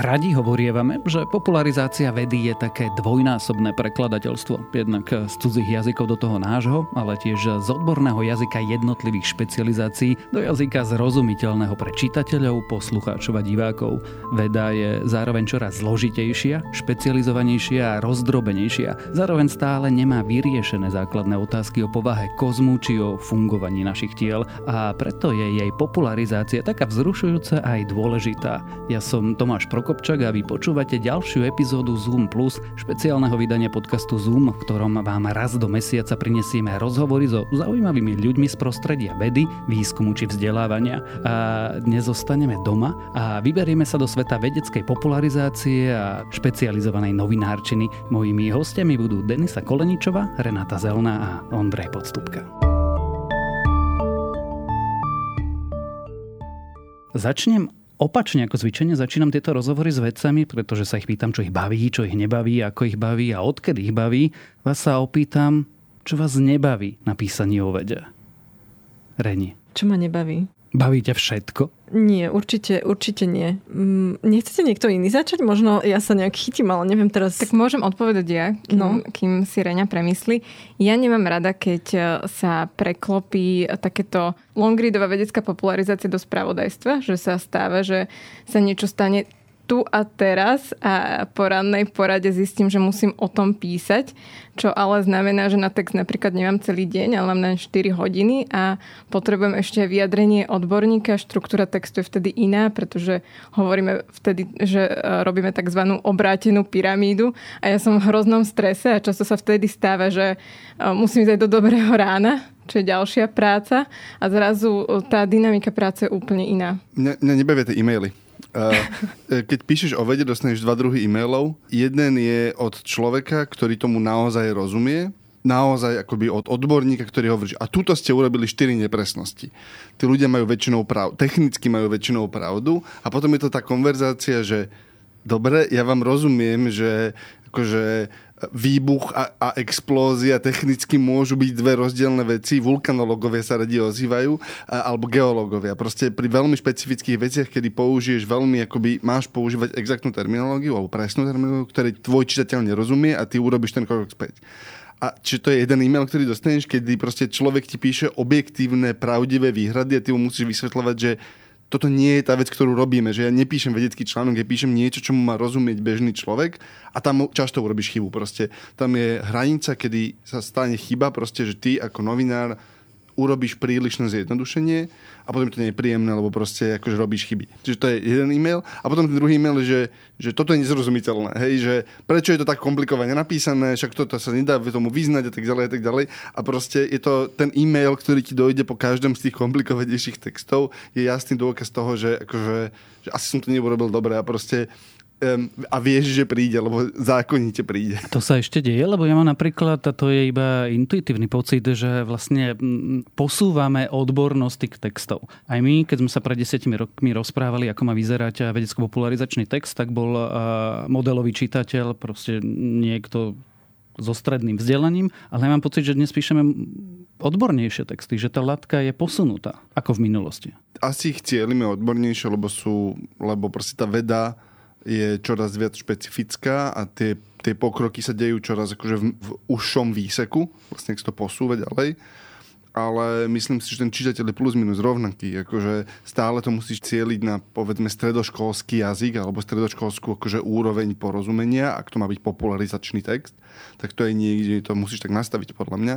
Radi hovorievame, že popularizácia vedy je také dvojnásobné prekladateľstvo. Jednak z cudzích jazykov do toho nášho, ale tiež z odborného jazyka jednotlivých špecializácií do jazyka zrozumiteľného pre čitateľov, poslucháčov a divákov. Veda je zároveň čoraz zložitejšia, špecializovanejšia a rozdrobenejšia. Zároveň stále nemá vyriešené základné otázky o povahe kozmu či o fungovaní našich tiel a preto je jej popularizácia taká vzrušujúca a aj dôležitá. Ja som Tomáš Pro Prokopčak a vy počúvate ďalšiu epizódu Zoom Plus, špeciálneho vydania podcastu Zoom, v ktorom vám raz do mesiaca prinesieme rozhovory so zaujímavými ľuďmi z prostredia vedy, výskumu či vzdelávania. A dnes zostaneme doma a vyberieme sa do sveta vedeckej popularizácie a špecializovanej novinárčiny. Mojimi hostiami budú Denisa Koleničova, Renata Zelná a Ondrej Podstupka. Začnem opačne ako zvyčajne začínam tieto rozhovory s vedcami, pretože sa ich pýtam, čo ich baví, čo ich nebaví, ako ich baví a odkedy ich baví. Vás sa opýtam, čo vás nebaví na písaní o vede. Reni. Čo ma nebaví? Baví ťa všetko? Nie, určite, určite nie. Mm, nechcete niekto iný začať? Možno ja sa nejak chytím, ale neviem teraz... Tak môžem odpovedať ja, kým, no. kým si Reňa premyslí. Ja nemám rada, keď e, sa preklopí takéto longreadová vedecká popularizácia do spravodajstva, že sa stáva, že sa niečo stane tu a teraz a po rannej porade zistím, že musím o tom písať, čo ale znamená, že na text napríklad nemám celý deň, ale mám len 4 hodiny a potrebujem ešte vyjadrenie odborníka. Štruktúra textu je vtedy iná, pretože hovoríme vtedy, že e, robíme tzv. obrátenú pyramídu a ja som v hroznom strese a často sa vtedy stáva, že e, musím ísť do dobrého rána, čo je ďalšia práca a zrazu tá dynamika práce je úplne iná. Mňa, mňa nebavia e-maily. Uh, keď píšeš o vede, dostaneš dva druhy e-mailov. Jeden je od človeka, ktorý tomu naozaj rozumie, naozaj akoby od odborníka, ktorý hovorí, a tuto ste urobili štyri nepresnosti. Tí ľudia majú väčšinou pravdu, technicky majú väčšinou pravdu a potom je to tá konverzácia, že dobre, ja vám rozumiem, že akože výbuch a, a explózia technicky môžu byť dve rozdielne veci. Vulkanologovia sa radi ozývajú, a, alebo geológovia. Proste pri veľmi špecifických veciach, kedy použiješ veľmi, akoby máš používať exaktnú terminológiu alebo presnú terminológiu, ktorej tvoj čitateľ nerozumie a ty urobíš ten krok späť. A či to je jeden e-mail, ktorý dostaneš, kedy proste človek ti píše objektívne, pravdivé výhrady a ty mu musíš vysvetľovať, že toto nie je tá vec, ktorú robíme, že ja nepíšem vedecký článok, ja píšem niečo, čo má rozumieť bežný človek a tam často urobíš chybu proste. Tam je hranica, kedy sa stane chyba proste, že ty ako novinár urobíš prílišné zjednodušenie a potom to je príjemné, lebo proste akože robíš chyby. Čiže to je jeden e-mail a potom ten druhý e-mail, že, že toto je nezrozumiteľné. Hej, že prečo je to tak komplikovane napísané, však toto sa nedá tomu vyznať a tak ďalej a tak ďalej. A proste je to ten e-mail, ktorý ti dojde po každom z tých komplikovanejších textov, je jasný dôkaz toho, že, akože, že asi som to neurobil dobre a proste um, a vieš, že príde, lebo zákonite príde. To sa ešte deje, lebo ja mám napríklad, a to je iba intuitívny pocit, že vlastne posúvame odbornosť tých textov. Aj my, keď sme sa pred desiatimi rokmi rozprávali, ako má vyzerať vedecko-popularizačný text, tak bol modelový čitateľ, proste niekto so stredným vzdelaním, ale ja mám pocit, že dnes píšeme odbornejšie texty, že tá latka je posunutá ako v minulosti. Asi ich cieľime odbornejšie, lebo sú, lebo proste tá veda je čoraz viac špecifická a tie, tie pokroky sa dejú čoraz akože v, v užšom výseku, vlastne to posúva ďalej ale myslím si, že ten čitateľ je plus minus rovnaký. Akože stále to musíš cieliť na povedzme stredoškolský jazyk alebo stredoškolskú akože úroveň porozumenia, ak to má byť popularizačný text, tak to je niekde, to musíš tak nastaviť podľa mňa.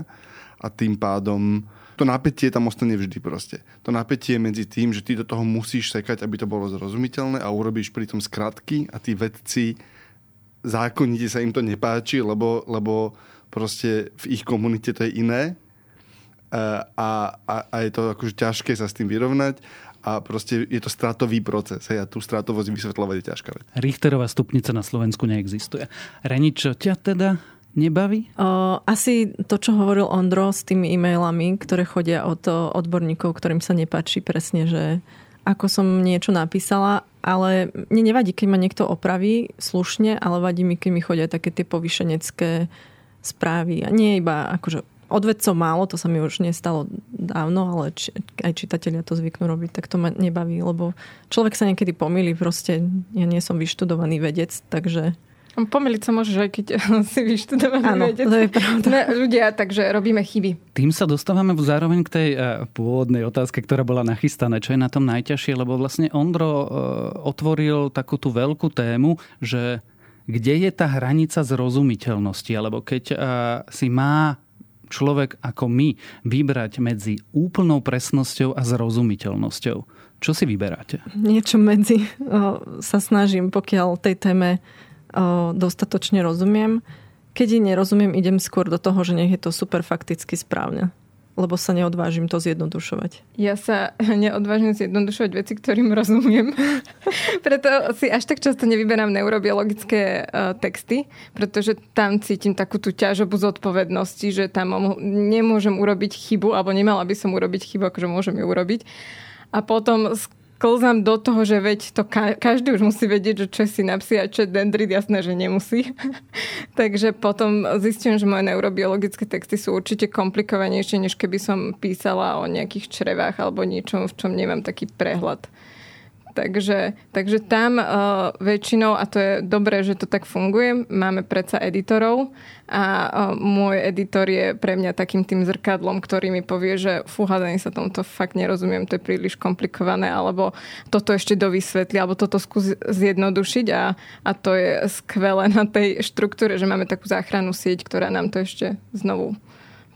A tým pádom to napätie tam ostane vždy proste. To napätie medzi tým, že ty do toho musíš sekať, aby to bolo zrozumiteľné a urobíš pri tom skratky a tí vedci zákonite sa im to nepáči, lebo, lebo proste v ich komunite to je iné a, a, a je to akože ťažké sa s tým vyrovnať a proste je to stratový proces. Hej, a tú stratovosť vysvetľovať je ťažká vec. Richterová stupnica na Slovensku neexistuje. Renič, ťa teda nebaví? O, asi to, čo hovoril Ondro s tými e-mailami, ktoré chodia od odborníkov, ktorým sa nepáči presne, že ako som niečo napísala, ale mne nevadí, keď ma niekto opraví slušne, ale vadí mi, keď mi chodia také tie povyšenecké správy. A nie iba akože Od vedcov málo, to sa mi už nestalo dávno, ale či, aj čitatelia to zvyknú robiť, tak to ma nebaví, lebo človek sa niekedy pomýli, proste ja nie som vyštudovaný vedec, takže Pomeliť sa môžeš aj keď si vyštudovaný Áno, vedec. to je pravda. Sme ľudia, takže robíme chyby. Tým sa dostávame zároveň k tej uh, pôvodnej otázke, ktorá bola nachystaná. Čo je na tom najťažšie? Lebo vlastne Ondro uh, otvoril takú tú veľkú tému, že kde je tá hranica zrozumiteľnosti? Alebo keď uh, si má človek ako my vybrať medzi úplnou presnosťou a zrozumiteľnosťou. Čo si vyberáte? Niečo medzi sa snažím, pokiaľ tej téme dostatočne rozumiem. Keď ji nerozumiem, idem skôr do toho, že nech je to super fakticky správne lebo sa neodvážim to zjednodušovať. Ja sa neodvážim zjednodušovať veci, ktorým rozumiem. Preto si až tak často nevyberám neurobiologické uh, texty, pretože tam cítim takú tú ťažobu zodpovednosti, že tam nemôžem urobiť chybu, alebo nemala by som urobiť chybu, akože môžem ju urobiť. A potom sklzám do toho, že veď to ka- každý už musí vedieť, že čo je synapsia a čo je dendrit, jasné, že nemusí. Takže potom zistím, že moje neurobiologické texty sú určite komplikovanejšie, než keby som písala o nejakých črevách alebo niečom, v čom nemám taký prehľad. Takže, takže tam uh, väčšinou, a to je dobré, že to tak funguje, máme predsa editorov a uh, môj editor je pre mňa takým tým zrkadlom, ktorý mi povie, že fúha, sa tomto fakt nerozumiem, to je príliš komplikované, alebo toto ešte dovysvetli, alebo toto skús zjednodušiť a, a to je skvelé na tej štruktúre, že máme takú záchrannú sieť, ktorá nám to ešte znovu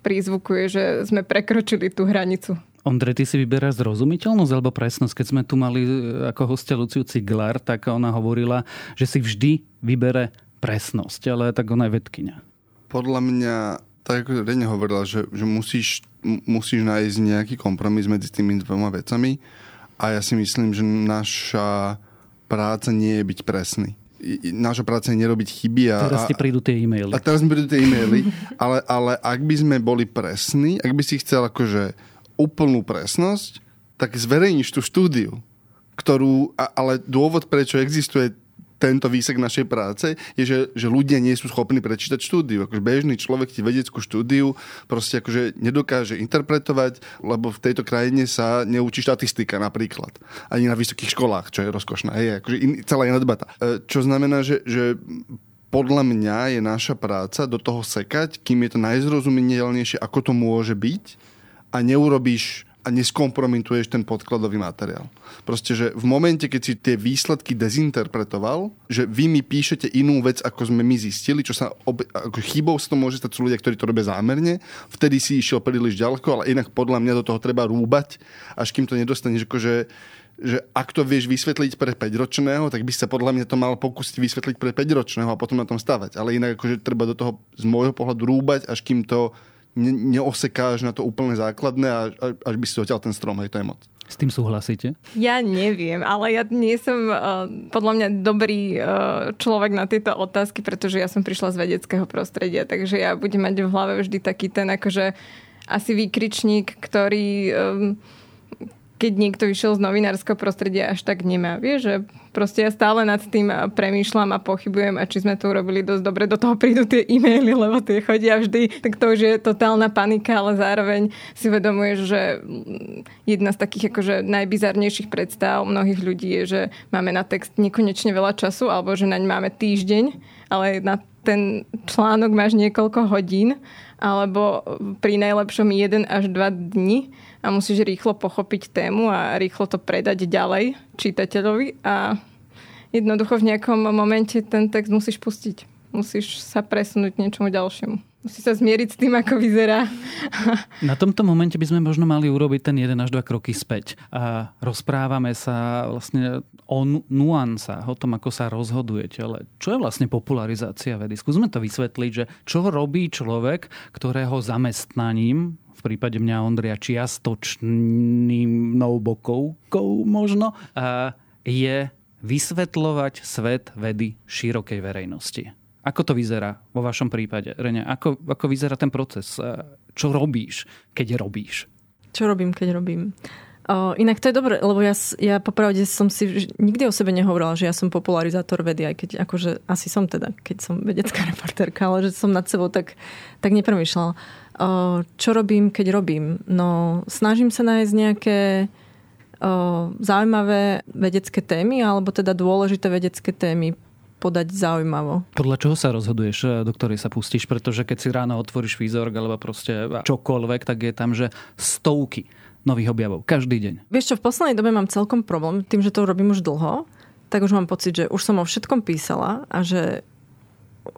prízvukuje, že sme prekročili tú hranicu. Ondrej, ty si vyberáš zrozumiteľnosť alebo presnosť? Keď sme tu mali e, ako hostia Luciu Ciglar, tak ona hovorila, že si vždy vybere presnosť, ale tak ona je vedkynia. Podľa mňa, tak ako Rene hovorila, že, že musíš, musíš nájsť nejaký kompromis medzi tými dvoma vecami a ja si myslím, že naša práca nie je byť presný naša práca je nerobiť chyby. A, teraz ti prídu tie e-maily. A teraz mi prídu tie e-maily, ale, ale ak by sme boli presní, ak by si chcel akože úplnú presnosť, tak zverejníš tú štúdiu, ktorú, ale dôvod, prečo existuje tento výsek našej práce je, že, že ľudia nie sú schopní prečítať štúdiu. Akože bežný človek ti vedeckú štúdiu proste akože nedokáže interpretovať, lebo v tejto krajine sa neučí štatistika napríklad. Ani na vysokých školách, čo je rozkošná. Je akože in, celá iná debata. E, čo znamená, že, že podľa mňa je naša práca do toho sekať, kým je to najzrozumeniteľnejšie, ako to môže byť a neurobíš a neskompromituješ ten podkladový materiál. Proste, že v momente, keď si tie výsledky dezinterpretoval, že vy mi píšete inú vec, ako sme my zistili, čo sa ob, ako chybou sa to môže stať, sú ľudia, ktorí to robia zámerne, vtedy si išiel príliš ďaleko, ale inak podľa mňa do toho treba rúbať, až kým to nedostaneš, akože že ak to vieš vysvetliť pre 5-ročného, tak by sa podľa mňa to mal pokúsiť vysvetliť pre 5-ročného a potom na tom stavať. Ale inak akože treba do toho z môjho pohľadu rúbať, až kým to ne, neosekáš na to úplne základné a až by si odtiaľ ten strom, aj to je moc. S tým súhlasíte? Ja neviem, ale ja nie som uh, podľa mňa dobrý uh, človek na tieto otázky, pretože ja som prišla z vedeckého prostredia, takže ja budem mať v hlave vždy taký ten akože asi výkričník, ktorý um, keď niekto vyšiel z novinárskeho prostredia, až tak nemá. Vieš, že proste ja stále nad tým premýšľam a pochybujem a či sme to urobili dosť dobre. Do toho prídu tie e-maily, lebo tie chodia vždy, tak to už je totálna panika, ale zároveň si uvedomuješ, že jedna z takých akože najbizarnejších predstav mnohých ľudí je, že máme na text nekonečne veľa času alebo že naň máme týždeň, ale na ten článok máš niekoľko hodín alebo pri najlepšom 1 až 2 dni a musíš rýchlo pochopiť tému a rýchlo to predať ďalej čitateľovi a jednoducho v nejakom momente ten text musíš pustiť. Musíš sa presunúť niečomu ďalšiemu. Musí sa zmieriť s tým, ako vyzerá. Na tomto momente by sme možno mali urobiť ten jeden až dva kroky späť. A rozprávame sa vlastne o nuansách, o tom, ako sa rozhodujete. Ale čo je vlastne popularizácia vedy? Skúsme to vysvetliť, že čo robí človek, ktorého zamestnaním v prípade mňa Ondria čiastočným bokovkou možno, je vysvetľovať svet vedy širokej verejnosti. Ako to vyzerá vo vašom prípade, Rene? Ako, ako vyzerá ten proces? Čo robíš, keď robíš? Čo robím, keď robím? O, inak to je dobré, lebo ja, ja popravde som si nikdy o sebe nehovorila, že ja som popularizátor vedy, aj keď akože asi som teda, keď som vedecká reportérka, ale že som nad sebou tak, tak nepremýšľala. Čo robím, keď robím? No, snažím sa nájsť nejaké zaujímavé vedecké témy alebo teda dôležité vedecké témy podať zaujímavo. Podľa čoho sa rozhoduješ, e, do ktorej sa pustíš? Pretože keď si ráno otvoríš výzor alebo proste čokoľvek, tak je tam, že stovky nových objavov každý deň. Vieš čo, v poslednej dobe mám celkom problém tým, že to robím už dlho, tak už mám pocit, že už som o všetkom písala a že,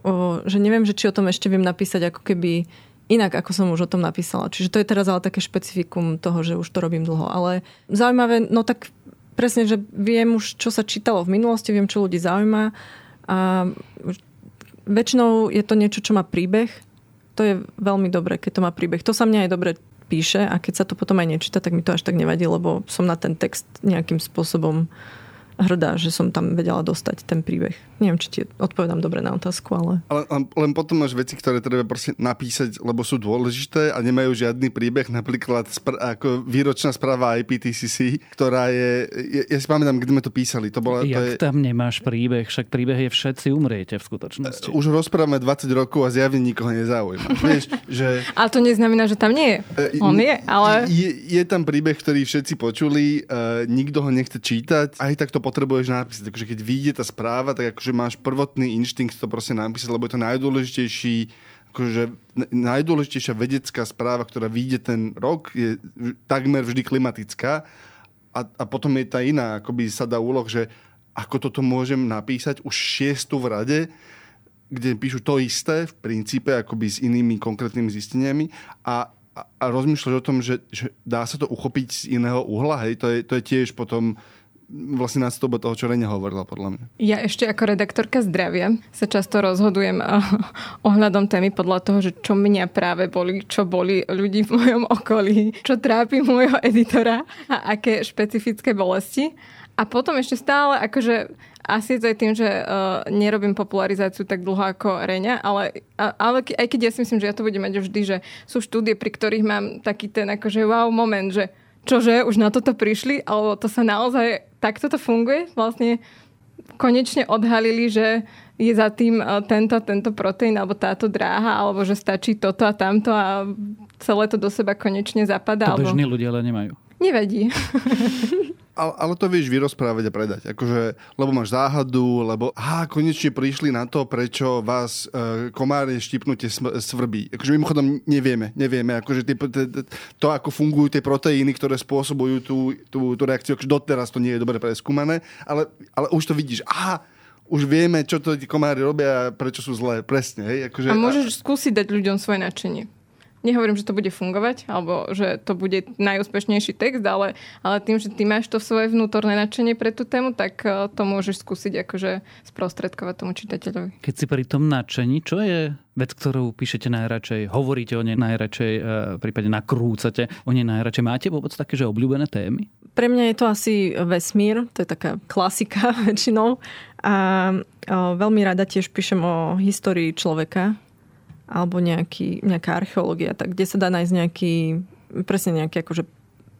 o, že neviem, že či o tom ešte viem napísať ako keby inak, ako som už o tom napísala. Čiže to je teraz ale také špecifikum toho, že už to robím dlho. Ale zaujímavé, no tak presne, že viem už, čo sa čítalo v minulosti, viem, čo ľudí zaujíma a väčšinou je to niečo, čo má príbeh. To je veľmi dobré, keď to má príbeh. To sa mňa aj dobre píše a keď sa to potom aj nečíta, tak mi to až tak nevadí, lebo som na ten text nejakým spôsobom hrdá, že som tam vedela dostať ten príbeh. Neviem, či ti odpovedám dobre na otázku, ale... ale... len potom máš veci, ktoré treba proste napísať, lebo sú dôležité a nemajú žiadny príbeh. Napríklad spr- ako výročná správa IPTCC, ktorá je... Ja, ja si pamätám, kde sme to písali. To bola, Jak to je... tam nemáš príbeh? Však príbeh je všetci umriete v skutočnosti. Už rozprávame 20 rokov a zjavne nikoho nezaujíma. Vieš, že... Ale to neznamená, že tam nie je. E, On je, ale... Je, je tam príbeh, ktorý všetci počuli, uh, nikto ho nechce čítať, aj tak to potrebuješ napísať. Takže keď vyjde tá správa, tak akože máš prvotný inštinkt to proste napísať, lebo je to najdôležitejší akože najdôležitejšia vedecká správa, ktorá vyjde ten rok, je takmer vždy klimatická. A, a potom je tá iná akoby sada úloh, že ako toto môžem napísať už šiestu v rade, kde píšu to isté v princípe akoby s inými konkrétnymi zisteniami a, a, a rozmýšľaš o tom, že, že dá sa to uchopiť z iného uhla, hej, to je, to je tiež potom vlastne nástobe toho, čo Rene hovorila, podľa mňa. Ja ešte ako redaktorka zdravia sa často rozhodujem ohľadom témy podľa toho, že čo mňa práve boli, čo boli ľudí v mojom okolí, čo trápi môjho editora a aké špecifické bolesti. A potom ešte stále, akože asi to aj tým, že uh, nerobím popularizáciu tak dlho ako Reňa, ale, ale aj keď ja si myslím, že ja to budem mať vždy, že sú štúdie, pri ktorých mám taký ten akože wow moment, že čože, už na toto prišli, alebo to sa naozaj, takto to funguje? Vlastne konečne odhalili, že je za tým e, tento, tento proteín alebo táto dráha, alebo že stačí toto a tamto a celé to do seba konečne zapadá. To bežní ľudia ale nemajú. Nevadí. ale, ale to vieš vyrozprávať a predať. Akože, lebo máš záhadu, lebo aha, konečne prišli na to, prečo vás e, komáre štipnutie svrbí. Akože mimochodom nevieme, nevieme. Akože tie, to, ako fungujú tie proteíny, ktoré spôsobujú tú, tú, tú reakciu, akože doteraz to nie je dobre preskúmané, ale, ale už to vidíš. Aha, už vieme, čo to tí komári robia a prečo sú zlé. Presne. Hej? Akože, a môžeš a... skúsiť dať ľuďom svoje nadšenie. Nehovorím, že to bude fungovať, alebo že to bude najúspešnejší text, ale, ale tým, že ty máš to svoje vnútorné nadšenie pre tú tému, tak e, to môžeš skúsiť akože sprostredkovať tomu čitateľovi. Keď si pri tom nadšení, čo je vec, ktorú píšete najradšej, hovoríte o nej najradšej, e, prípadne nakrúcate o nej najradšej. Máte vôbec také, že obľúbené témy? Pre mňa je to asi vesmír, to je taká klasika väčšinou. A veľmi rada tiež píšem o histórii človeka, alebo nejaký, nejaká archeológia, tak kde sa dá nájsť nejaký, presne nejaký akože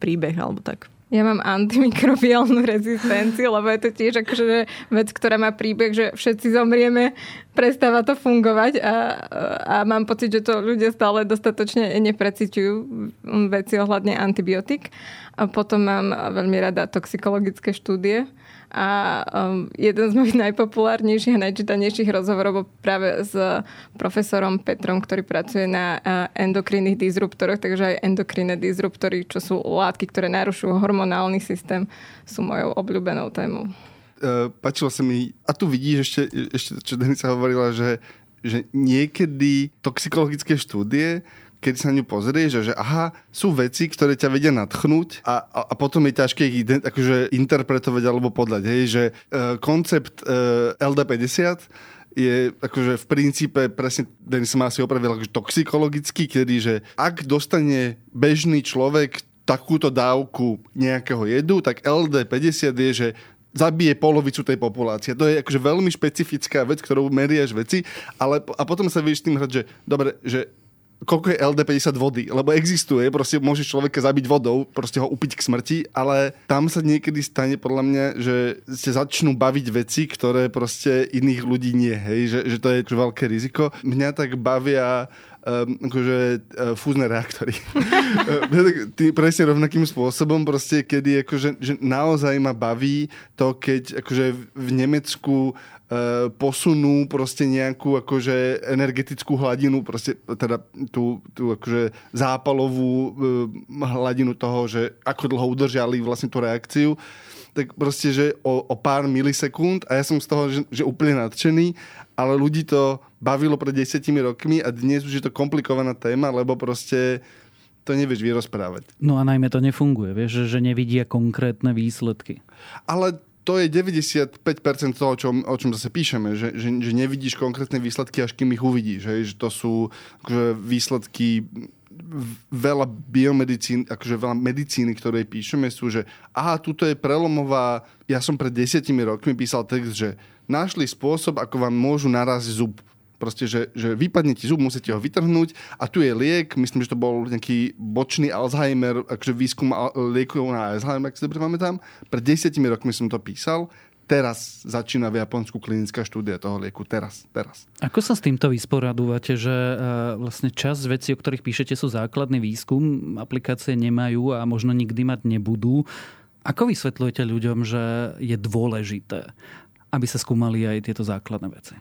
príbeh alebo tak. Ja mám antimikrobiálnu rezistenciu, lebo je to tiež akože vec, ktorá má príbeh, že všetci zomrieme, prestáva to fungovať a, a mám pocit, že to ľudia stále dostatočne neprecitujú veci ohľadne antibiotík. A potom mám veľmi rada toxikologické štúdie, a um, jeden z mojich najpopulárnejších a najčítanejších rozhovorov bol práve s profesorom Petrom, ktorý pracuje na uh, endokrinných disruptoroch, takže aj endokrinné disruptory, čo sú látky, ktoré narušujú hormonálny systém, sú mojou obľúbenou témou. Uh, páčilo sa mi, a tu vidíš ešte, ešte čo Denica hovorila, že, že niekedy toxikologické štúdie keď sa na ňu pozrieš, že, aha, sú veci, ktoré ťa vedia nadchnúť a, a, a potom je ťažké ich akože interpretovať alebo podľať. Hej, že uh, koncept e, LD50 je akože v princípe presne, ten som asi opravil, akože toxikologický, kedy, že ak dostane bežný človek takúto dávku nejakého jedu, tak LD50 je, že zabije polovicu tej populácie. To je akože veľmi špecifická vec, ktorú meriaš veci, ale a potom sa vieš tým hrať, že dobre, že koľko je LD50 vody, lebo existuje, proste môžeš človeka zabiť vodou, proste ho upiť k smrti, ale tam sa niekedy stane podľa mňa, že sa začnú baviť veci, ktoré proste iných ľudí nie, hej, že, že to je veľké riziko. Mňa tak bavia um, akože uh, fúzne reaktory. Tý, presne rovnakým spôsobom, proste, kedy akože, že naozaj ma baví to, keď akože v Nemecku posunú proste nejakú akože energetickú hladinu, proste teda tú, tú akože zápalovú uh, hladinu toho, že ako dlho udržali vlastne tú reakciu tak proste, že o, o pár milisekúnd a ja som z toho, že, že úplne nadšený, ale ľudí to bavilo pred desiatimi rokmi a dnes už je to komplikovaná téma, lebo proste to nevieš vyrozprávať. No a najmä to nefunguje, vieš, že nevidia konkrétne výsledky. Ale to je 95% toho, čo, o čom zase píšeme, že, že, že nevidíš konkrétne výsledky, až kým ich uvidíš. Že, že to sú akože, výsledky veľa biomedicín, akože veľa medicíny, ktoré píšeme, sú, že aha, tuto je prelomová, ja som pred desiatimi rokmi písal text, že našli spôsob, ako vám môžu narazť zub. Proste, že, že vypadne ti zub, musíte ho vytrhnúť a tu je liek, myslím, že to bol nejaký bočný Alzheimer, akože výskum liekov na Alzheimer, ak si dobre pamätám. Pred desiatimi rokmi som to písal teraz začína v Japonsku klinická štúdia toho lieku. Teraz, teraz. Ako sa s týmto vysporadúvate, že e, vlastne časť vecí, o ktorých píšete, sú základný výskum, aplikácie nemajú a možno nikdy mať nebudú. Ako vysvetľujete ľuďom, že je dôležité, aby sa skúmali aj tieto základné veci?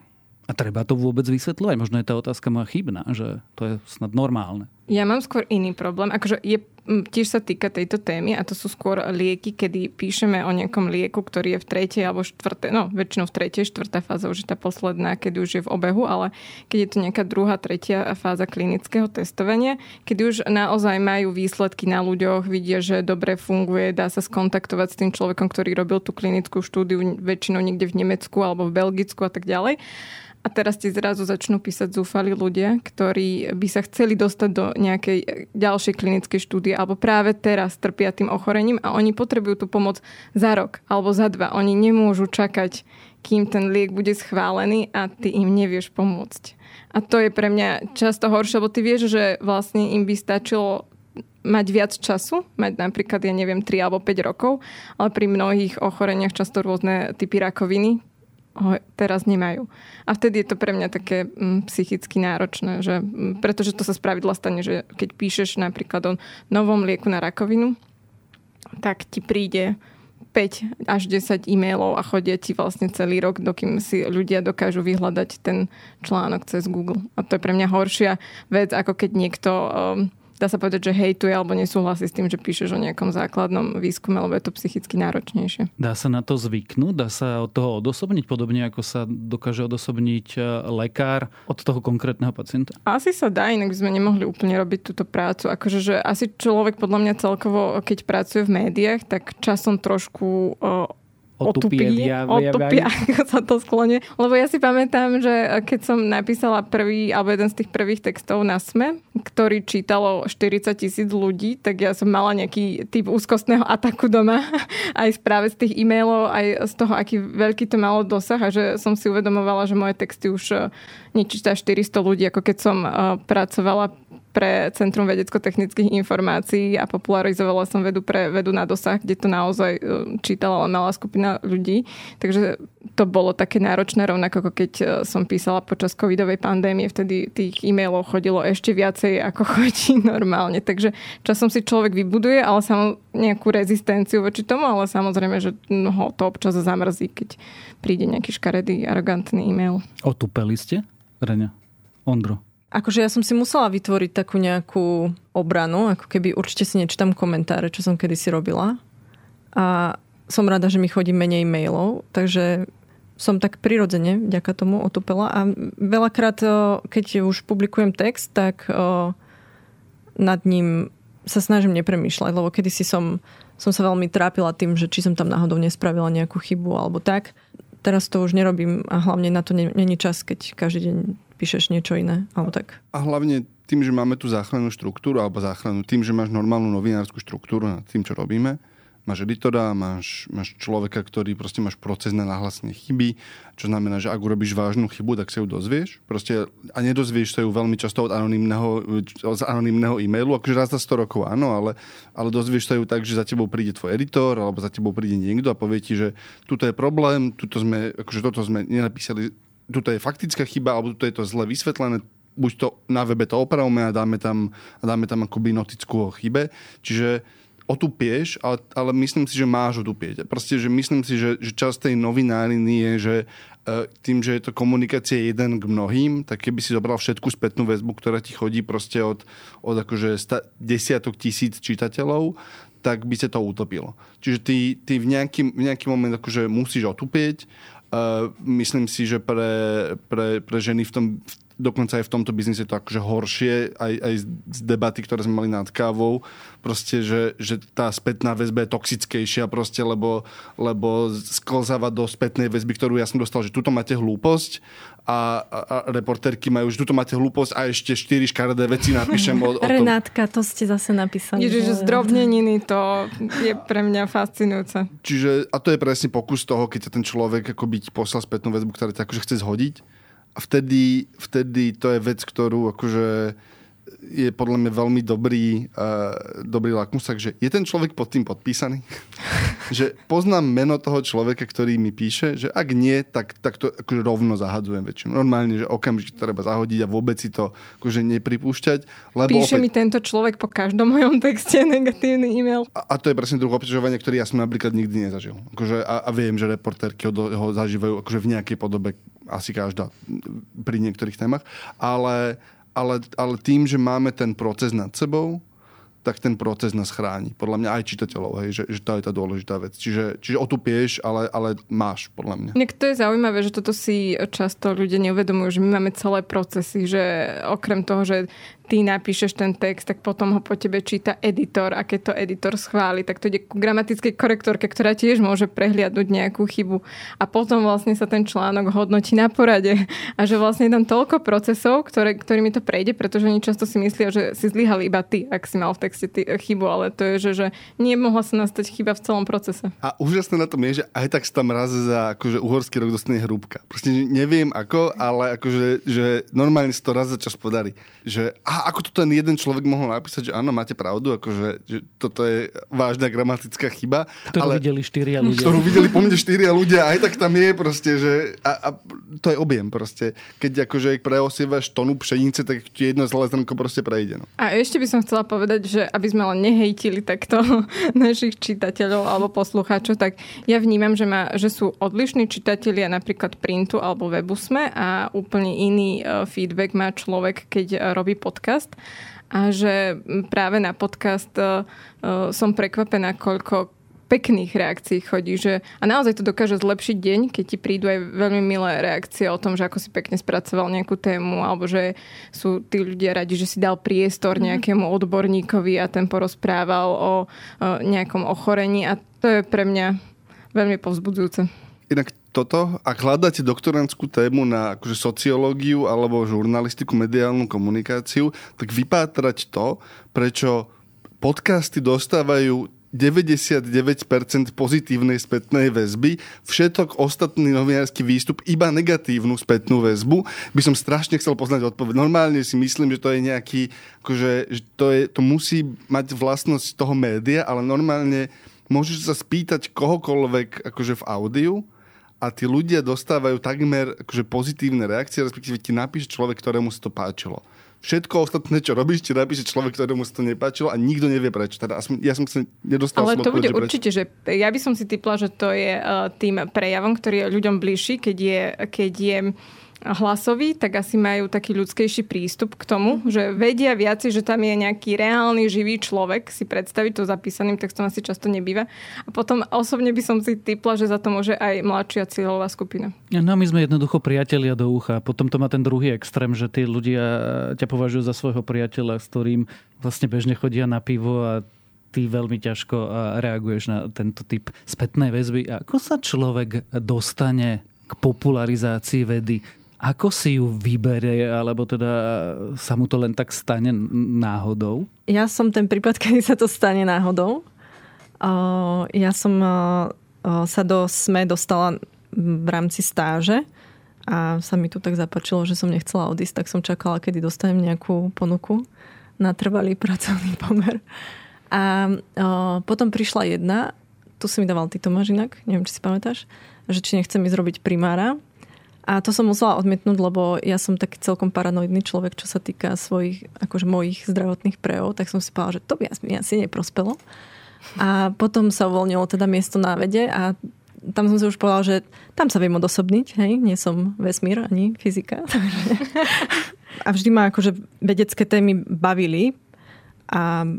A treba to vôbec vysvetľovať? Možno je tá otázka moja chybná, že to je snad normálne. Ja mám skôr iný problém. Akože je tiež sa týka tejto témy a to sú skôr lieky, kedy píšeme o nejakom lieku, ktorý je v tretej alebo štvrtej, no väčšinou v tretej, štvrtá fáza už je tá posledná, kedy už je v obehu, ale keď je to nejaká druhá, tretia fáza klinického testovania, kedy už naozaj majú výsledky na ľuďoch, vidia, že dobre funguje, dá sa skontaktovať s tým človekom, ktorý robil tú klinickú štúdiu väčšinou niekde v Nemecku alebo v Belgicku a tak ďalej a teraz ti zrazu začnú písať zúfali ľudia, ktorí by sa chceli dostať do nejakej ďalšej klinickej štúdie alebo práve teraz trpia tým ochorením a oni potrebujú tú pomoc za rok alebo za dva. Oni nemôžu čakať, kým ten liek bude schválený a ty im nevieš pomôcť. A to je pre mňa často horšie, lebo ty vieš, že vlastne im by stačilo mať viac času, mať napríklad, ja neviem, 3 alebo 5 rokov, ale pri mnohých ochoreniach, často rôzne typy rakoviny, ho teraz nemajú. A vtedy je to pre mňa také mm, psychicky náročné, že, mm, pretože to sa spravidla stane, že keď píšeš napríklad o novom lieku na rakovinu, tak ti príde 5 až 10 e-mailov a chodia ti vlastne celý rok, dokým si ľudia dokážu vyhľadať ten článok cez Google. A to je pre mňa horšia vec, ako keď niekto um, dá sa povedať, že hejtuje alebo nesúhlasí s tým, že píšeš o nejakom základnom výskume, lebo je to psychicky náročnejšie. Dá sa na to zvyknúť? Dá sa od toho odosobniť, podobne ako sa dokáže odosobniť e, lekár od toho konkrétneho pacienta? Asi sa dá, inak by sme nemohli úplne robiť túto prácu. Akože, že asi človek podľa mňa celkovo, keď pracuje v médiách, tak časom trošku otupie, otupia, otupia, ako sa to sklonie. Lebo ja si pamätám, že keď som napísala prvý, alebo jeden z tých prvých textov na SME, ktorý čítalo 40 tisíc ľudí, tak ja som mala nejaký typ úzkostného ataku doma, aj práve z tých e-mailov, aj z toho, aký veľký to malo dosah a že som si uvedomovala, že moje texty už eh, nečíta 400 ľudí, ako keď som eh, pracovala pre Centrum vedecko-technických informácií a popularizovala som vedu pre vedu na dosah, kde to naozaj e, čítala malá skupina ľudí. Takže to bolo také náročné, rovnako ako keď e, som písala počas covidovej pandémie, vtedy tých e-mailov chodilo ešte viacej, ako chodí normálne. Takže časom si človek vybuduje, ale samo nejakú rezistenciu voči tomu, ale samozrejme, že ho to občas zamrzí, keď príde nejaký škaredý, arogantný e-mail. Otupeli ste, Reňa? Ondro? Akože ja som si musela vytvoriť takú nejakú obranu, ako keby určite si nečítam komentáre, čo som kedysi robila. A som rada, že mi chodí menej mailov, takže som tak prirodzene vďaka tomu otupela. A veľakrát, keď už publikujem text, tak nad ním sa snažím nepremýšľať, lebo kedysi som, som sa veľmi trápila tým, že či som tam náhodou nespravila nejakú chybu alebo tak. Teraz to už nerobím a hlavne na to není čas, keď každý deň píšeš niečo iné, alebo tak. A hlavne tým, že máme tú záchrannú štruktúru, alebo záchrannú, tým, že máš normálnu novinárskú štruktúru nad tým, čo robíme, máš editora, máš, máš človeka, ktorý proste máš proces na nahlasenie chyby, čo znamená, že ak urobíš vážnu chybu, tak sa ju dozvieš. Proste, a nedozvieš sa ju veľmi často od anonimného, od anonimného e-mailu, akože raz za 100 rokov áno, ale, ale dozvieš sa ju tak, že za tebou príde tvoj editor, alebo za tebou príde niekto a povie ti, že tuto je problém, tuto sme, akože toto sme nenapísali tuto je faktická chyba, alebo tuto je to zle vysvetlené, buď to na webe to opravme a dáme tam, a dáme tam akoby notickú o chybe. Čiže otupieš, ale, ale myslím si, že máš otupieť. Proste, že myslím si, že, že časť tej novináriny je, že e, tým, že je to komunikácia jeden k mnohým, tak keby si zobral všetku spätnú väzbu, ktorá ti chodí proste od, od akože sta, desiatok tisíc čitateľov, tak by sa to utopilo. Čiže ty, ty v, nejaký, v nejaký moment akože musíš otupieť. Myslím si, že pre, pre, pre ženy v tom, v dokonca aj v tomto biznise to akože horšie, aj, aj z debaty, ktoré sme mali nad kávou, proste, že, že tá spätná väzba je toxickejšia proste, lebo, lebo sklzáva do spätnej väzby, ktorú ja som dostal, že tuto máte hlúposť a, a, a reporterky majú, že tuto máte hlúposť a ešte štyri škaredé veci napíšem o, o tom. Renátka, to ste zase napísali. Ježiš, že zdrobneniny, to je pre mňa fascinujúce. Čiže, a to je presne pokus toho, keď sa ten človek akoby poslal spätnú väzbu, ktorá ťa akože chce zhodiť a vtedy, vtedy to je vec, ktorú akože je podľa mňa veľmi dobrý, uh, dobrý lakmusak, že je ten človek pod tým podpísaný? že poznám meno toho človeka, ktorý mi píše, že ak nie, tak, tak to akože rovno zahadzujem väčšinou. Normálne, že okamžite to treba zahodiť a vôbec si to akože nepripúšťať. Lebo Píše opäť... mi tento človek po každom mojom texte negatívny e-mail. A, a to je presne druh obťažovania, ktorý ja som napríklad nikdy nezažil. Akože, a, a viem, že reportérky ho, ho zažívajú akože v nejakej podobe asi každá pri niektorých témach, ale, ale, ale tým, že máme ten proces nad sebou, tak ten proces nás chráni. Podľa mňa aj čitateľov, hej, že, že to je tá dôležitá vec. Čiže, čiže otupieš, ale, ale máš, podľa mňa. Nek to je zaujímavé, že toto si často ľudia neuvedomujú, že my máme celé procesy, že okrem toho, že ty napíšeš ten text, tak potom ho po tebe číta editor a keď to editor schváli, tak to ide ku gramatickej korektorke, ktorá tiež môže prehliadnúť nejakú chybu. A potom vlastne sa ten článok hodnotí na porade. A že vlastne je tam toľko procesov, ktoré, ktorými to prejde, pretože oni často si myslia, že si zlyhal iba ty, ak si mal v texte ty, chybu, ale to je, že, že nemohla sa nastať chyba v celom procese. A úžasné na tom je, že aj tak sa tam raz za akože uhorský rok dostane hrúbka. Proste neviem ako, ale akože že normálne si to raz za čas podarí. Že, a ako to ten jeden človek mohol napísať, že áno, máte pravdu, akože že toto je vážna gramatická chyba. Ktorú ale, videli štyria ľudia. Ktorú videli po mne štyria ľudia, aj tak tam je proste, že a, a to je objem proste. Keď akože preosievaš tonu pšenice, tak ti jedno zlé zrnko proste prejde. No. A ešte by som chcela povedať, že aby sme len nehejtili takto našich čitateľov alebo poslucháčov, tak ja vnímam, že, ma, že sú odlišní čitatelia napríklad printu alebo webu sme a úplne iný e, feedback má človek, keď e, robí podcast a že práve na podcast uh, som prekvapená, koľko pekných reakcií chodí. Že, a naozaj to dokáže zlepšiť deň, keď ti prídu aj veľmi milé reakcie o tom, že ako si pekne spracoval nejakú tému, alebo že sú tí ľudia radi, že si dal priestor mhm. nejakému odborníkovi a ten porozprával o, o nejakom ochorení a to je pre mňa veľmi povzbudzujúce. Inak toto, ak hľadáte doktorantskú tému na akože sociológiu alebo žurnalistiku, mediálnu komunikáciu, tak vypátrať to, prečo podcasty dostávajú 99% pozitívnej spätnej väzby, všetok ostatný novinársky výstup iba negatívnu spätnú väzbu, by som strašne chcel poznať odpoveď. Normálne si myslím, že to je nejaký, akože, že to, je, to musí mať vlastnosť toho média, ale normálne môžeš sa spýtať kohokoľvek akože v audiu a tí ľudia dostávajú takmer akože pozitívne reakcie, respektíve ti napíše človek, ktorému sa to páčilo všetko ostatné, čo robíš, ti napíše človek, ktorému sa to nepáčilo a nikto nevie prečo. Teda ja som sa nedostal Ale to bude určite, že ja by som si typla, že to je uh, tým prejavom, ktorý je ľuďom bližší, keď je, keď je hlasový, tak asi majú taký ľudskejší prístup k tomu, že vedia viaci, že tam je nejaký reálny, živý človek, si predstaviť to zapísaným textom asi často nebýva. A potom osobne by som si typla, že za to môže aj mladšia cieľová skupina. No my sme jednoducho priatelia do ucha. Potom to má ten druhý extrém, že tí ľudia ťa považujú za svojho priateľa, s ktorým vlastne bežne chodia na pivo a ty veľmi ťažko reaguješ na tento typ spätnej väzby. Ako sa človek dostane k popularizácii vedy? Ako si ju vyberie, alebo teda sa mu to len tak stane náhodou? Ja som ten prípad, kedy sa to stane náhodou. Ja som sa do SME dostala v rámci stáže a sa mi tu tak zapačilo, že som nechcela odísť, tak som čakala, kedy dostanem nejakú ponuku na trvalý pracovný pomer. A potom prišla jedna, tu si mi dával ty Tomáš inak, neviem, či si pamätáš, že či nechcem ísť robiť primára A to som musela odmietnúť, lebo ja som taký celkom paranoidný človek, čo sa týka svojich, akože mojich zdravotných prejavov, tak som si povedala, že to by mi asi neprospelo. A potom sa uvoľnilo teda miesto na vede a tam som si už povedala, že tam sa viem odosobniť, hej, nie som vesmír ani fyzika. a vždy ma akože vedecké témy bavili a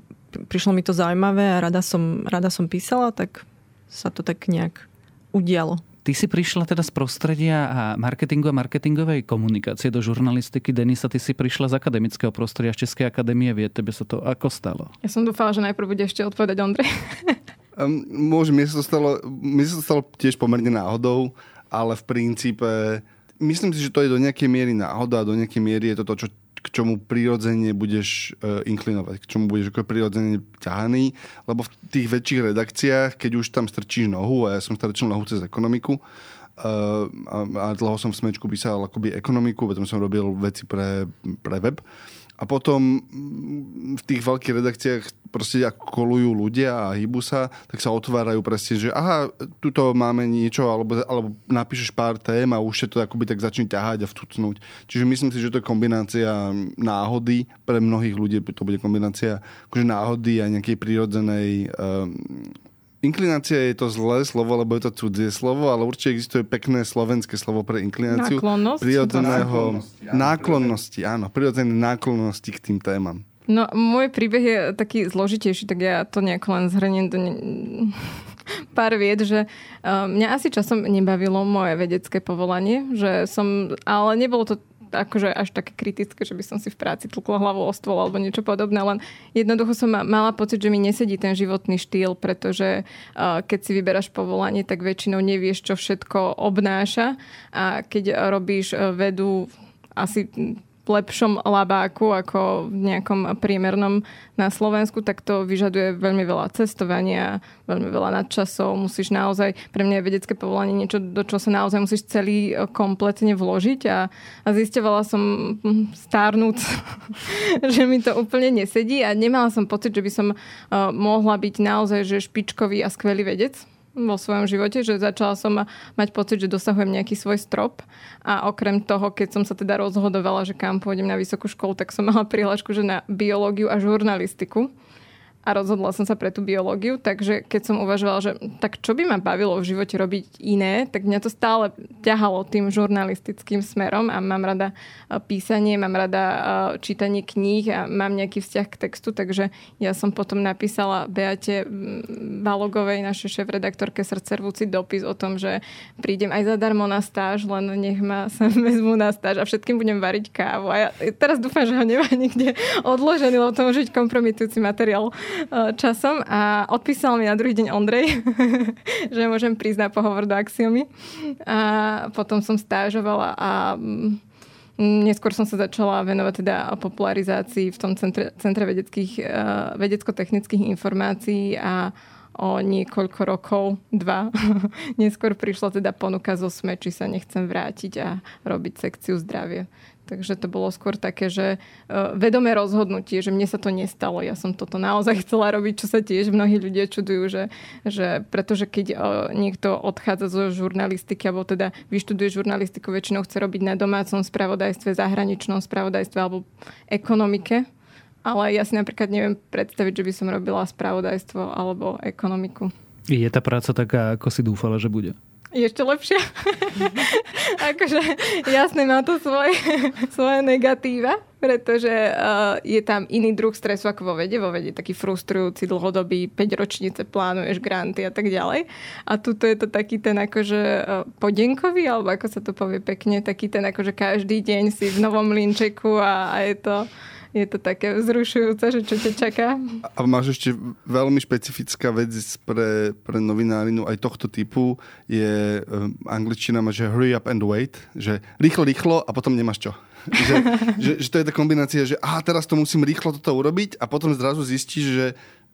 prišlo mi to zaujímavé a rada som, rada som písala, tak sa to tak nejak udialo. Ty si prišla teda z prostredia a marketingu a marketingovej komunikácie do žurnalistiky. Denisa, ty si prišla z akademického prostredia z Českej akadémie vie, tebe sa to ako stalo? Ja som dúfala, že najprv bude ešte odpovedať Ondrej. um, môžem, mne sa, to stalo, mne sa to stalo tiež pomerne náhodou, ale v princípe myslím si, že to je do nejakej miery náhoda a do nejakej miery je to to, čo k čomu prirodzene budeš uh, inklinovať, k čomu budeš ako prirodzene ťahaný, lebo v tých väčších redakciách, keď už tam strčíš nohu, a ja som strčil nohu cez ekonomiku, uh, a, a dlho som v smečku písal akoby ekonomiku, potom som robil veci pre, pre web, a potom mm, v tých veľkých redakciách proste ako kolujú ľudia a hýbu sa, tak sa otvárajú presne, že aha, tuto máme niečo, alebo, alebo napíšeš pár tém a už sa to akoby tak začne ťahať a vtucnúť. Čiže myslím si, že to je kombinácia náhody, pre mnohých ľudí to bude kombinácia akože náhody a nejakej prírodzenej um, Inklinácia je to zlé slovo, lebo je to cudzie slovo, ale určite existuje pekné slovenské slovo pre inklináciu. Náklonnosť? Prirodzeného... Náklonnosti, áno. Prirodzené náklonnosti k tým témam. No, môj príbeh je taký zložitejší, tak ja to nejako len zhrniem do ne... pár vied, že uh, mňa asi časom nebavilo moje vedecké povolanie, že som, ale nebolo to akože až také kritické, že by som si v práci tlkla hlavu o stôl alebo niečo podobné, len jednoducho som mala pocit, že mi nesedí ten životný štýl, pretože uh, keď si vyberáš povolanie, tak väčšinou nevieš, čo všetko obnáša. A keď robíš vedu asi lepšom labáku ako v nejakom priemernom na Slovensku, tak to vyžaduje veľmi veľa cestovania, veľmi veľa nadčasov. Musíš naozaj, pre mňa je vedecké povolanie niečo, do čo sa naozaj musíš celý e, kompletne vložiť a, a zistovala som hm, stárnúc, že mi to úplne nesedí a nemala som pocit, že by som uh, mohla byť naozaj že špičkový a skvelý vedec vo svojom živote, že začala som mať pocit, že dosahujem nejaký svoj strop. A okrem toho, keď som sa teda rozhodovala, že kam pôjdem na vysokú školu, tak som mala prihlášku, že na biológiu a žurnalistiku a rozhodla som sa pre tú biológiu, takže keď som uvažovala, že tak čo by ma bavilo v živote robiť iné, tak mňa to stále ťahalo tým žurnalistickým smerom a mám rada e, písanie, mám rada e, čítanie kníh a mám nejaký vzťah k textu, takže ja som potom napísala Beate Balogovej, našej šéf-redaktorke Srdcervúci dopis o tom, že prídem aj zadarmo na stáž, len nech ma sa vezmu na stáž a všetkým budem variť kávu. A ja teraz dúfam, že ho nemá nikde odložený, lebo to môže byť kompromitujúci materiál časom a odpísal mi na druhý deň Ondrej, že môžem prísť na pohovor do Axiomy. A potom som stážovala a mm, Neskôr som sa začala venovať teda popularizácii v tom centre, centre vedeckých, eh, vedecko-technických informácií a o niekoľko rokov, dva, neskôr prišla teda ponuka zo SME, či sa nechcem vrátiť a robiť sekciu zdravie. Takže to bolo skôr také, že e, vedomé rozhodnutie, že mne sa to nestalo. Ja som toto naozaj chcela robiť, čo sa tiež mnohí ľudia čudujú, že, že pretože keď e, niekto odchádza zo žurnalistiky, alebo teda vyštuduje žurnalistiku, väčšinou chce robiť na domácom spravodajstve, zahraničnom spravodajstve alebo ekonomike. Ale ja si napríklad neviem predstaviť, že by som robila spravodajstvo alebo ekonomiku. Je tá práca taká, ako si dúfala, že bude? Ešte lepšia. akože jasne má to svoje, svoje negatíva, pretože uh, je tam iný druh stresu ako vo vede. Vo vede taký frustrujúci, dlhodobý, 5 ročnice plánuješ granty a tak ďalej. A tuto je to taký ten akože uh, podenkový, alebo ako sa to povie pekne, taký ten akože každý deň si v novom linčeku a, a je to je to také vzrušujúce, že čo ťa čaká. A máš ešte veľmi špecifická vec pre, pre novinárinu aj tohto typu je um, angličtina má, že hurry up and wait, že rýchlo, rýchlo a potom nemáš čo. že, že, že to je tá kombinácia, že aha, teraz to musím rýchlo toto urobiť a potom zrazu zistíš, že,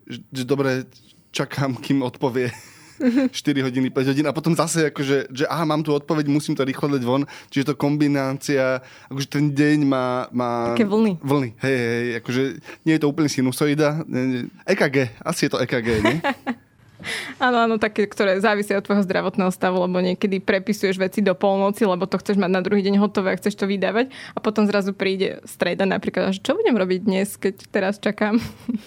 že, že dobre, čakám, kým odpovie 4 hodiny, 5 hodín a potom zase akože, že aha, mám tu odpoveď, musím to rýchlo dať von. Čiže to kombinácia, akože ten deň má... má Také vlny. Vlny, hej, hej, akože nie je to úplne sinusoida. EKG, asi je to EKG, nie? Áno, áno, také, ktoré závisia od tvojho zdravotného stavu, lebo niekedy prepisuješ veci do polnoci, lebo to chceš mať na druhý deň hotové a chceš to vydávať a potom zrazu príde streda napríklad, že čo budem robiť dnes, keď teraz čakám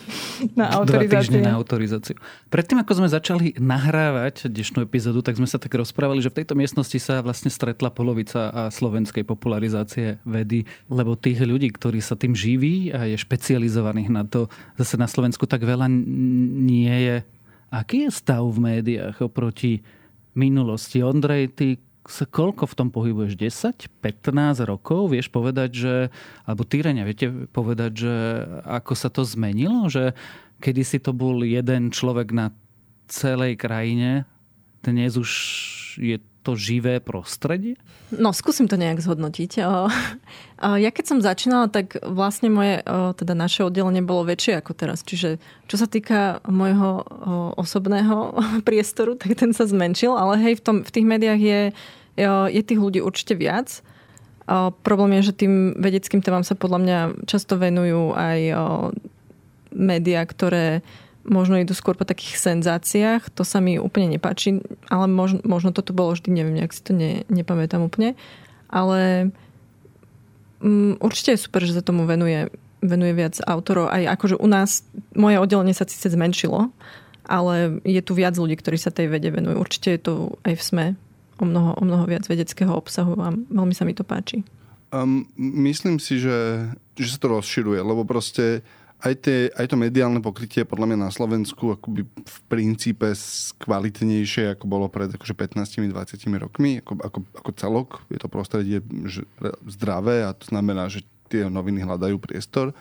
na autorizáciu. na autorizáciu. Predtým, ako sme začali nahrávať dnešnú epizódu, tak sme sa tak rozprávali, že v tejto miestnosti sa vlastne stretla polovica slovenskej popularizácie vedy, lebo tých ľudí, ktorí sa tým živí a je špecializovaných na to, zase na Slovensku tak veľa nie je Aký je stav v médiách oproti minulosti? Ondrej, ty sa koľko v tom pohybuješ? 10, 15 rokov? Vieš povedať, že... Alebo ty, Reňa, viete povedať, že ako sa to zmenilo? Že kedysi to bol jeden človek na celej krajine, dnes už je to živé prostredie? No, skúsim to nejak zhodnotiť. Ja keď som začínala, tak vlastne moje, teda naše oddelenie bolo väčšie ako teraz. Čiže čo sa týka môjho osobného priestoru, tak ten sa zmenšil, ale hej, v, tom, v tých médiách je, je tých ľudí určite viac. Problém je, že tým vedeckým témam sa podľa mňa často venujú aj médiá, ktoré možno idú skôr po takých senzáciách. To sa mi úplne nepáči, ale možno, možno toto bolo vždy, neviem, nejak si to ne, nepamätám úplne. Ale um, určite je super, že sa tomu venuje, venuje viac autorov. Aj akože u nás, moje oddelenie sa síce zmenšilo, ale je tu viac ľudí, ktorí sa tej vede venujú. Určite je to aj v SME o mnoho, o mnoho viac vedeckého obsahu a veľmi sa mi to páči. Um, myslím si, že, že sa to rozširuje, lebo proste aj, tie, aj to mediálne pokrytie podľa mňa na Slovensku akoby v princípe kvalitnejšie, ako bolo pred akože 15-20 rokmi, ako, ako, ako celok. Je to prostredie že, zdravé a to znamená, že tie noviny hľadajú priestor.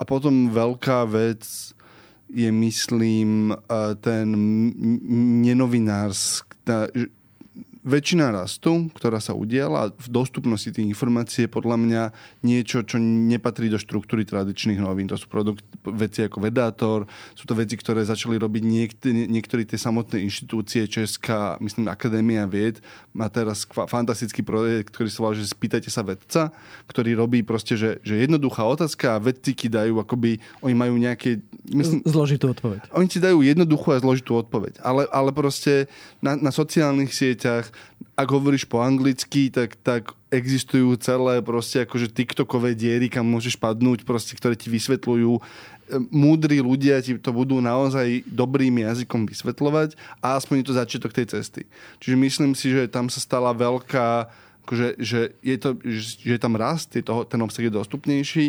A potom veľká vec je, myslím, ten nenovinársk, väčšina rastu, ktorá sa udiala v dostupnosti tých informácií je podľa mňa niečo, čo nepatrí do štruktúry tradičných novín. To sú produkt, veci ako Vedátor, sú to veci, ktoré začali robiť niekt- niektorí tie samotné inštitúcie, Česká, myslím, Akadémia vied, má teraz fantastický projekt, ktorý sa volá, že spýtajte sa vedca, ktorý robí proste, že, že jednoduchá otázka a vedci dajú akoby, oni majú nejaké... Myslím, zložitú odpoveď. Oni ti dajú jednoduchú a zložitú odpoveď, ale, ale proste na, na sociálnych sieťach ak hovoríš po anglicky, tak, tak existujú celé proste akože tiktokové diery, kam môžeš padnúť, proste, ktoré ti vysvetľujú. E, múdri ľudia ti to budú naozaj dobrým jazykom vysvetľovať a aspoň je to začiatok tej cesty. Čiže myslím si, že tam sa stala veľká, akože, že, je to, že je tam rast, je to, ten obsah je dostupnejší.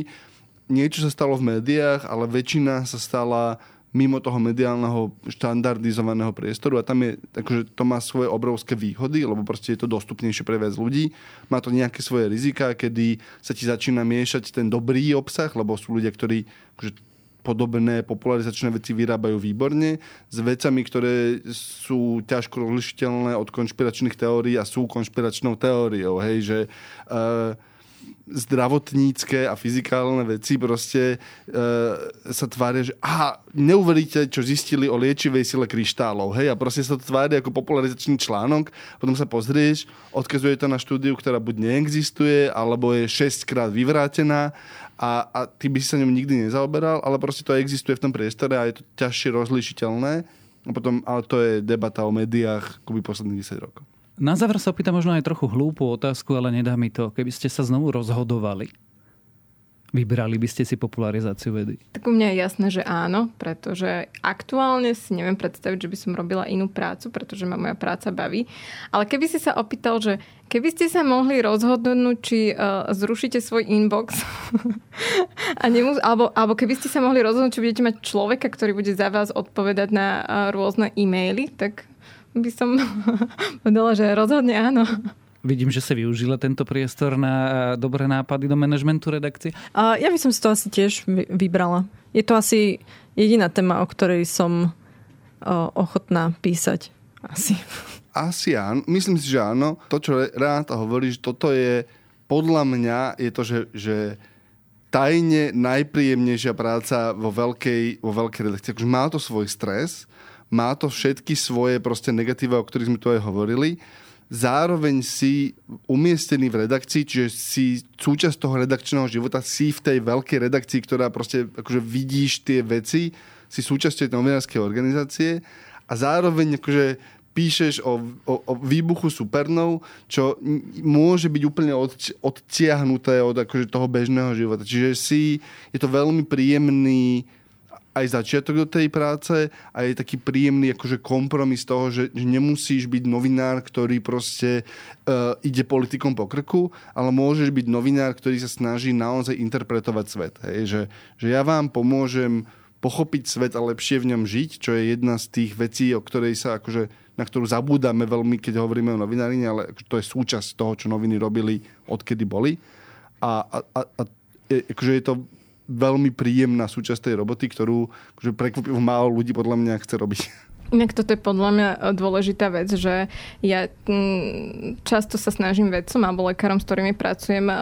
Niečo sa stalo v médiách, ale väčšina sa stala mimo toho mediálneho štandardizovaného priestoru a tam je, akože to má svoje obrovské výhody, lebo proste je to dostupnejšie pre viac ľudí. Má to nejaké svoje rizika, kedy sa ti začína miešať ten dobrý obsah, lebo sú ľudia, ktorí akože, podobné popularizačné veci vyrábajú výborne s vecami, ktoré sú ťažko rozlišiteľné od konšpiračných teórií a sú konšpiračnou teóriou. Hej, že uh, zdravotnícke a fyzikálne veci proste e, sa tvária, že aha, neuveríte, čo zistili o liečivej sile kryštálov, hej, a proste sa to tvária ako popularizačný článok, potom sa pozrieš, odkazuje to na štúdiu, ktorá buď neexistuje, alebo je 6 krát vyvrátená a, a ty by si sa ňom nikdy nezaoberal, ale proste to existuje v tom priestore a je to ťažšie rozlišiteľné. A potom, ale to je debata o médiách akoby posledných 10 rokov. Na záver sa opýtam možno aj trochu hlúpu otázku, ale nedá mi to. Keby ste sa znovu rozhodovali, vybrali by ste si popularizáciu vedy? Tak u mňa je jasné, že áno, pretože aktuálne si neviem predstaviť, že by som robila inú prácu, pretože ma moja práca baví. Ale keby si sa opýtal, že keby ste sa mohli rozhodnúť, či uh, zrušíte svoj inbox, a nemus- alebo, alebo keby ste sa mohli rozhodnúť, či budete mať človeka, ktorý bude za vás odpovedať na uh, rôzne e-maily, tak by som povedala, že rozhodne áno. Vidím, že sa využila tento priestor na dobré nápady do manažmentu redakcie. A ja by som si to asi tiež vybrala. Je to asi jediná téma, o ktorej som ochotná písať. Asi. Asi áno. Myslím si, že áno. To, čo rád hovoríš, toto je podľa mňa je to, že, že tajne najpríjemnejšia práca vo veľkej, vo veľkej redakcii. Akože má to svoj stres, má to všetky svoje proste negatíva, o ktorých sme tu aj hovorili. Zároveň si umiestnený v redakcii, čiže si súčasť toho redakčného života, si v tej veľkej redakcii, ktorá proste akože vidíš tie veci, si súčasťou tej novinárskej organizácie a zároveň akože píšeš o, o, o výbuchu supernov, čo môže byť úplne od, odtiahnuté od akože toho bežného života. Čiže si, je to veľmi príjemný aj začiatok do tej práce a je taký príjemný akože kompromis toho, že, že nemusíš byť novinár, ktorý proste uh, ide politikom po krku, ale môžeš byť novinár, ktorý sa snaží naozaj interpretovať svet. Hej? Že, že ja vám pomôžem pochopiť svet a lepšie v ňom žiť, čo je jedna z tých vecí, o ktorej sa akože, na ktorú zabúdame veľmi, keď hovoríme o novinárine, ale to je súčasť toho, čo noviny robili, odkedy boli. A, a, a, a akože je to veľmi príjemná súčasť tej roboty, ktorú akože prekvapivo málo ľudí podľa mňa chce robiť. Inak toto je podľa mňa e, dôležitá vec, že ja mm, často sa snažím vedcom alebo lekárom, s ktorými pracujem, e,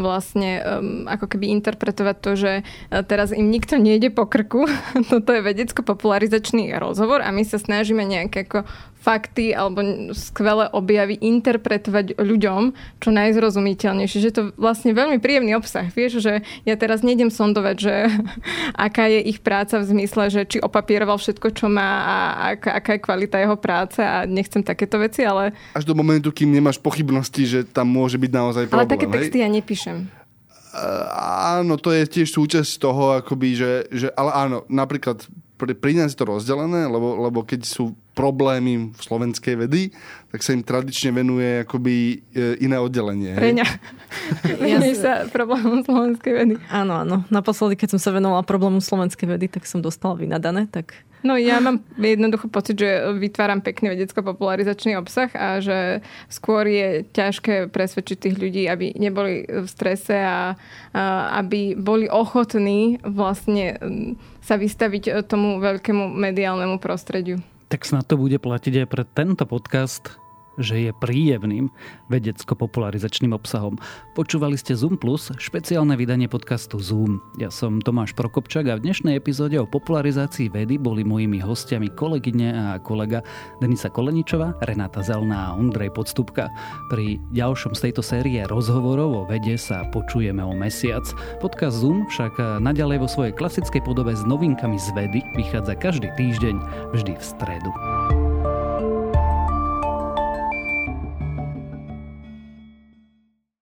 vlastne ako keby interpretovať to, že e, teraz im nikto nejde po krku. Toto je vedecko-popularizačný rozhovor a my sa snažíme nejaké ako fakty alebo skvelé objavy interpretovať ľuďom čo najzrozumiteľnejšie. Že to vlastne veľmi príjemný obsah. Vieš, že ja teraz nejdem sondovať, že aká je ich práca v zmysle, že či opapieroval všetko, čo má a aká, aká je kvalita jeho práce a nechcem takéto veci, ale... Až do momentu, kým nemáš pochybnosti, že tam môže byť naozaj problém. Ale také texty hej? ja nepíšem. Áno, to je tiež súčasť toho, akoby, že, že ale áno, napríklad pri, pri nás je to rozdelené, lebo, lebo keď sú problémy v slovenskej vedy, tak sa im tradične venuje akoby e, iné oddelenie. Reňa. ja sa problémom slovenskej vedy. Áno, áno. Naposledy, keď som sa venovala problému slovenskej vedy, tak som dostala vynadané, tak No ja mám jednoducho pocit, že vytváram pekný vedecko-popularizačný obsah a že skôr je ťažké presvedčiť tých ľudí, aby neboli v strese a, a aby boli ochotní vlastne sa vystaviť tomu veľkému mediálnemu prostrediu. Tak snad to bude platiť aj pre tento podcast že je príjemným vedecko-popularizačným obsahom. Počúvali ste Zoom Plus, špeciálne vydanie podcastu Zoom. Ja som Tomáš Prokopčak a v dnešnej epizóde o popularizácii vedy boli mojimi hostiami kolegyne a kolega Denisa Koleničová, Renáta Zelná a Ondrej Podstupka. Pri ďalšom z tejto série rozhovorov o vede sa počujeme o mesiac. Podcast Zoom však naďalej vo svojej klasickej podobe s novinkami z vedy vychádza každý týždeň, vždy v stredu.